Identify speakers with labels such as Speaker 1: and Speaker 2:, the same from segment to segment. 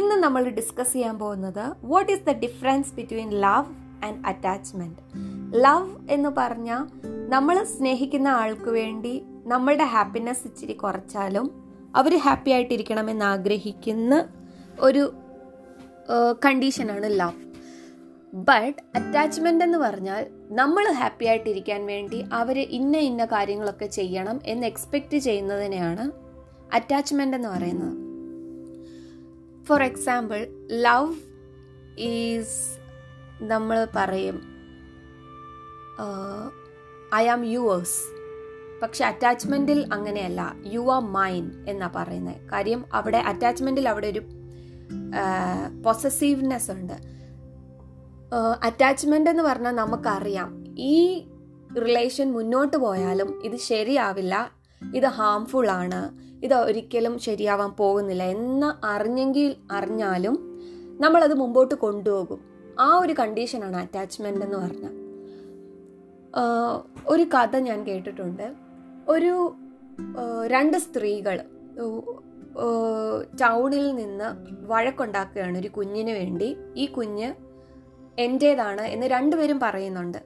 Speaker 1: ഇന്ന് നമ്മൾ ഡിസ്കസ് ചെയ്യാൻ പോകുന്നത് what is the difference between love and attachment love എന്ന് പറഞ്ഞാൽ നമ്മൾ സ്നേഹിക്കുന്ന ആൾക്ക് വേണ്ടി നമ്മളുടെ ഹാപ്പിനെസ് ഇച്ചിരി കുറച്ചാലും അവർ ഹാപ്പി ആയിട്ടിരിക്കണമെന്ന് ആഗ്രഹിക്കുന്ന ഒരു കണ്ടീഷനാണ് ലവ് ബട്ട് അറ്റാച്ച്മെന്റ് എന്ന് പറഞ്ഞാൽ നമ്മൾ ഹാപ്പി ആയിട്ടിരിക്കാൻ വേണ്ടി അവർ ഇന്ന ഇന്ന കാര്യങ്ങളൊക്കെ ചെയ്യണം എന്ന് എക്സ്പെക്റ്റ് ചെയ്യുന്നതിനെയാണ് അറ്റാച്ച്മെന്റ് എന്ന് പറയുന്നത്. ഫോർ എക്സാമ്പിൾ ലവ് ഈസ് നമ്മൾ പറയും ഐ ആം യുവേഴ്സ് പക്ഷെ അറ്റാച്ച്മെന്റിൽ അങ്ങനെയല്ല. യു ആർ മൈൻ എന്നാ പറയുന്നത് കാര്യം അവിടെ അറ്റാച്ച്മെന്റിൽ അവിടെ ഒരു പൊസസീവ്നെസ് ഉണ്ട്. അറ്റാച്ച്മെന്റ് എന്ന് പറഞ്ഞാൽ നമുക്കറിയാം. ഈ റിലേഷൻ മുന്നോട്ട് പോയാലും ഇത് ശരിയാവില്ല. ഇത് ഹാംഫുൾ ആണ്. ഇത് ഒരിക്കലും ശരിയാവാൻ പോകുന്നില്ല എന്ന് അറിഞ്ഞെങ്കിൽ അറിഞ്ഞാലും നമ്മളത് മുമ്പോട്ട് കൊണ്ടുപോകും. ആ ഒരു കണ്ടീഷനാണ് അറ്റാച്ച്മെന്റ് എന്ന് പറഞ്ഞാൽ. ഒരു കഥ ഞാൻ കേട്ടിട്ടുണ്ട്. ഒരു രണ്ട് സ്ത്രീകൾ ടൗണിൽ നിന്ന് വഴക്കുണ്ടാക്കുകയാണ് ഒരു കുഞ്ഞിന് വേണ്ടി. ഈ കുഞ്ഞ് എന്റേതാണ് എന്ന് രണ്ടുപേരും പറയുന്നുണ്ട്.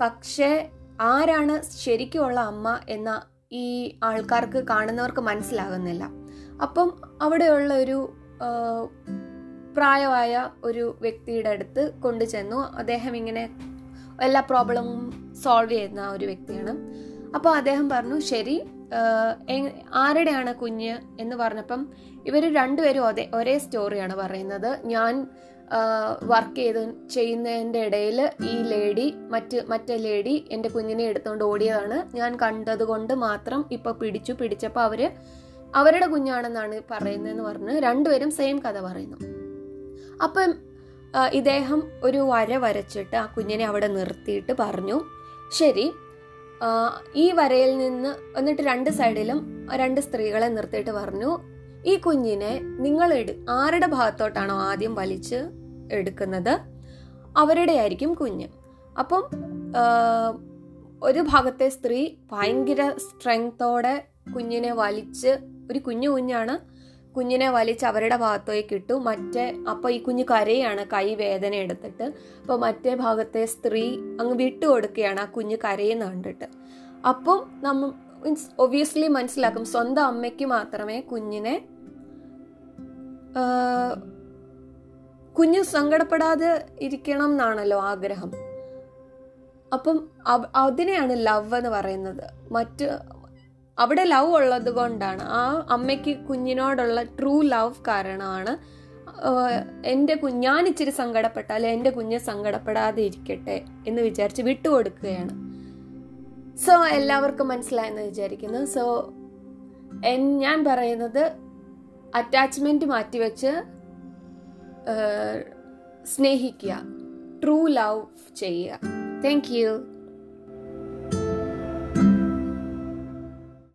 Speaker 1: പക്ഷേ ആരാണ് ശരിക്കുമുള്ള അമ്മ എന്ന ഈ ആൾക്കാർക്ക് കാണുന്നവർക്ക് മനസ്സിലാകുന്നില്ല. അപ്പം അവിടെയുള്ള ഒരു പ്രായമായ ഒരു വ്യക്തിയുടെ അടുത്ത് കൊണ്ടുചെന്നു. അദ്ദേഹം ഇങ്ങനെ എല്ലാ പ്രോബ്ലവും സോൾവ് ചെയ്യുന്ന ഒരു വ്യക്തിയാണ്. അപ്പോൾ അദ്ദേഹം പറഞ്ഞു ശരി ആരുടെയാണ് കുഞ്ഞ്? എന്ന് പറഞ്ഞപ്പം ഇവർ രണ്ടുപേരും ഒരേ ഒരേ സ്റ്റോറിയാണ് പറയുന്നത്. ഞാൻ വർക്ക് ചെയ്ത് ചെയ്യുന്നതിന്റെ ഇടയിൽ ഈ ലേഡി മറ്റ് മറ്റേ ലേഡി എന്റെ കുഞ്ഞിനെ എടുത്തുകൊണ്ട് ഓടിയതാണ്. ഞാൻ കണ്ടത് കൊണ്ട് മാത്രം ഇപ്പോൾ പിടിച്ചു പിടിച്ചപ്പോൾ അവർ അവരുടെ കുഞ്ഞാണെന്നാണ് പറയുന്നതെന്ന് പറഞ്ഞ് രണ്ടുപേരും സെയിം കഥ പറയുന്നു. അപ്പം ഇദ്ദേഹം ഒരു വര വരച്ചിട്ട് ആ കുഞ്ഞിനെ അവിടെ നിർത്തിയിട്ട് പറഞ്ഞു ശരി ഈ വരയിൽ നിന്ന് എന്നിട്ട് രണ്ട് സൈഡിലും രണ്ട് സ്ത്രീകളെ നിർത്തിയിട്ട് പറഞ്ഞു ഈ കുഞ്ഞിനെ നിങ്ങൾ ആരുടെ ഭാഗത്തോട്ടാണോ ആദ്യം വലിച്ച് എടുക്കുന്നത്? അവരുടെ ആയിരിക്കും കുഞ്ഞ്. അപ്പം ഒരു ഭാഗത്തെ സ്ത്രീ ഭയങ്കര സ്ട്രെങ്തോടെ കുഞ്ഞിനെ വലിച്ച് ഒരു കുഞ്ഞു കുഞ്ഞാണ് കുഞ്ഞിനെ വലിച്ച് അവരുടെ ഭാഗത്തേക്ക് ഇട്ടു. മറ്റേ അപ്പോൾ ഈ കുഞ്ഞ് കരയാണ് കൈ വേദന എടുത്തിട്ട്. അപ്പോൾ മറ്റേ ഭാഗത്തെ സ്ത്രീ അങ്ങ് വിട്ടു കൊടുക്കുകയാണ് ആ കുഞ്ഞ് കരയെന്ന് കണ്ടിട്ട്. അപ്പം നമ്മ മീൻസ് ഒബിയസ്ലി മനസ്സിലാക്കും സ്വന്തം അമ്മയ്ക്ക് മാത്രമേ കുഞ്ഞിനെ കുഞ്ഞ് സങ്കടപ്പെടാതെ ഇരിക്കണം എന്നാണല്ലോ ആഗ്രഹം. അപ്പം അതിനെയാണ് ലവ് എന്ന് പറയുന്നത്. മറ്റ് അവിടെ ലവ് ഉള്ളത് കൊണ്ടാണ്. ആ അമ്മയ്ക്ക് കുഞ്ഞിനോടുള്ള ട്രൂ ലവ് കാരണമാണ് എന്റെ കുഞ്ഞ് ഞാൻ ഇച്ചിരി സങ്കടപ്പെട്ടാൽ എന്റെ കുഞ്ഞ് സങ്കടപ്പെടാതെ ഇരിക്കട്ടെ എന്ന് വിചാരിച്ച് വിട്ടുകൊടുക്കുകയാണ്. സോ എല്ലാവർക്കും മനസ്സിലായെന്ന് വിചാരിക്കുന്നു. സോ ഞാൻ പറയുന്നത് അറ്റാച്ച്മെന്റ് മാറ്റിവെച്ച് സ്നേഹിക്കുക. ട്രൂ ലവ് ചെയ്യുക. Thank you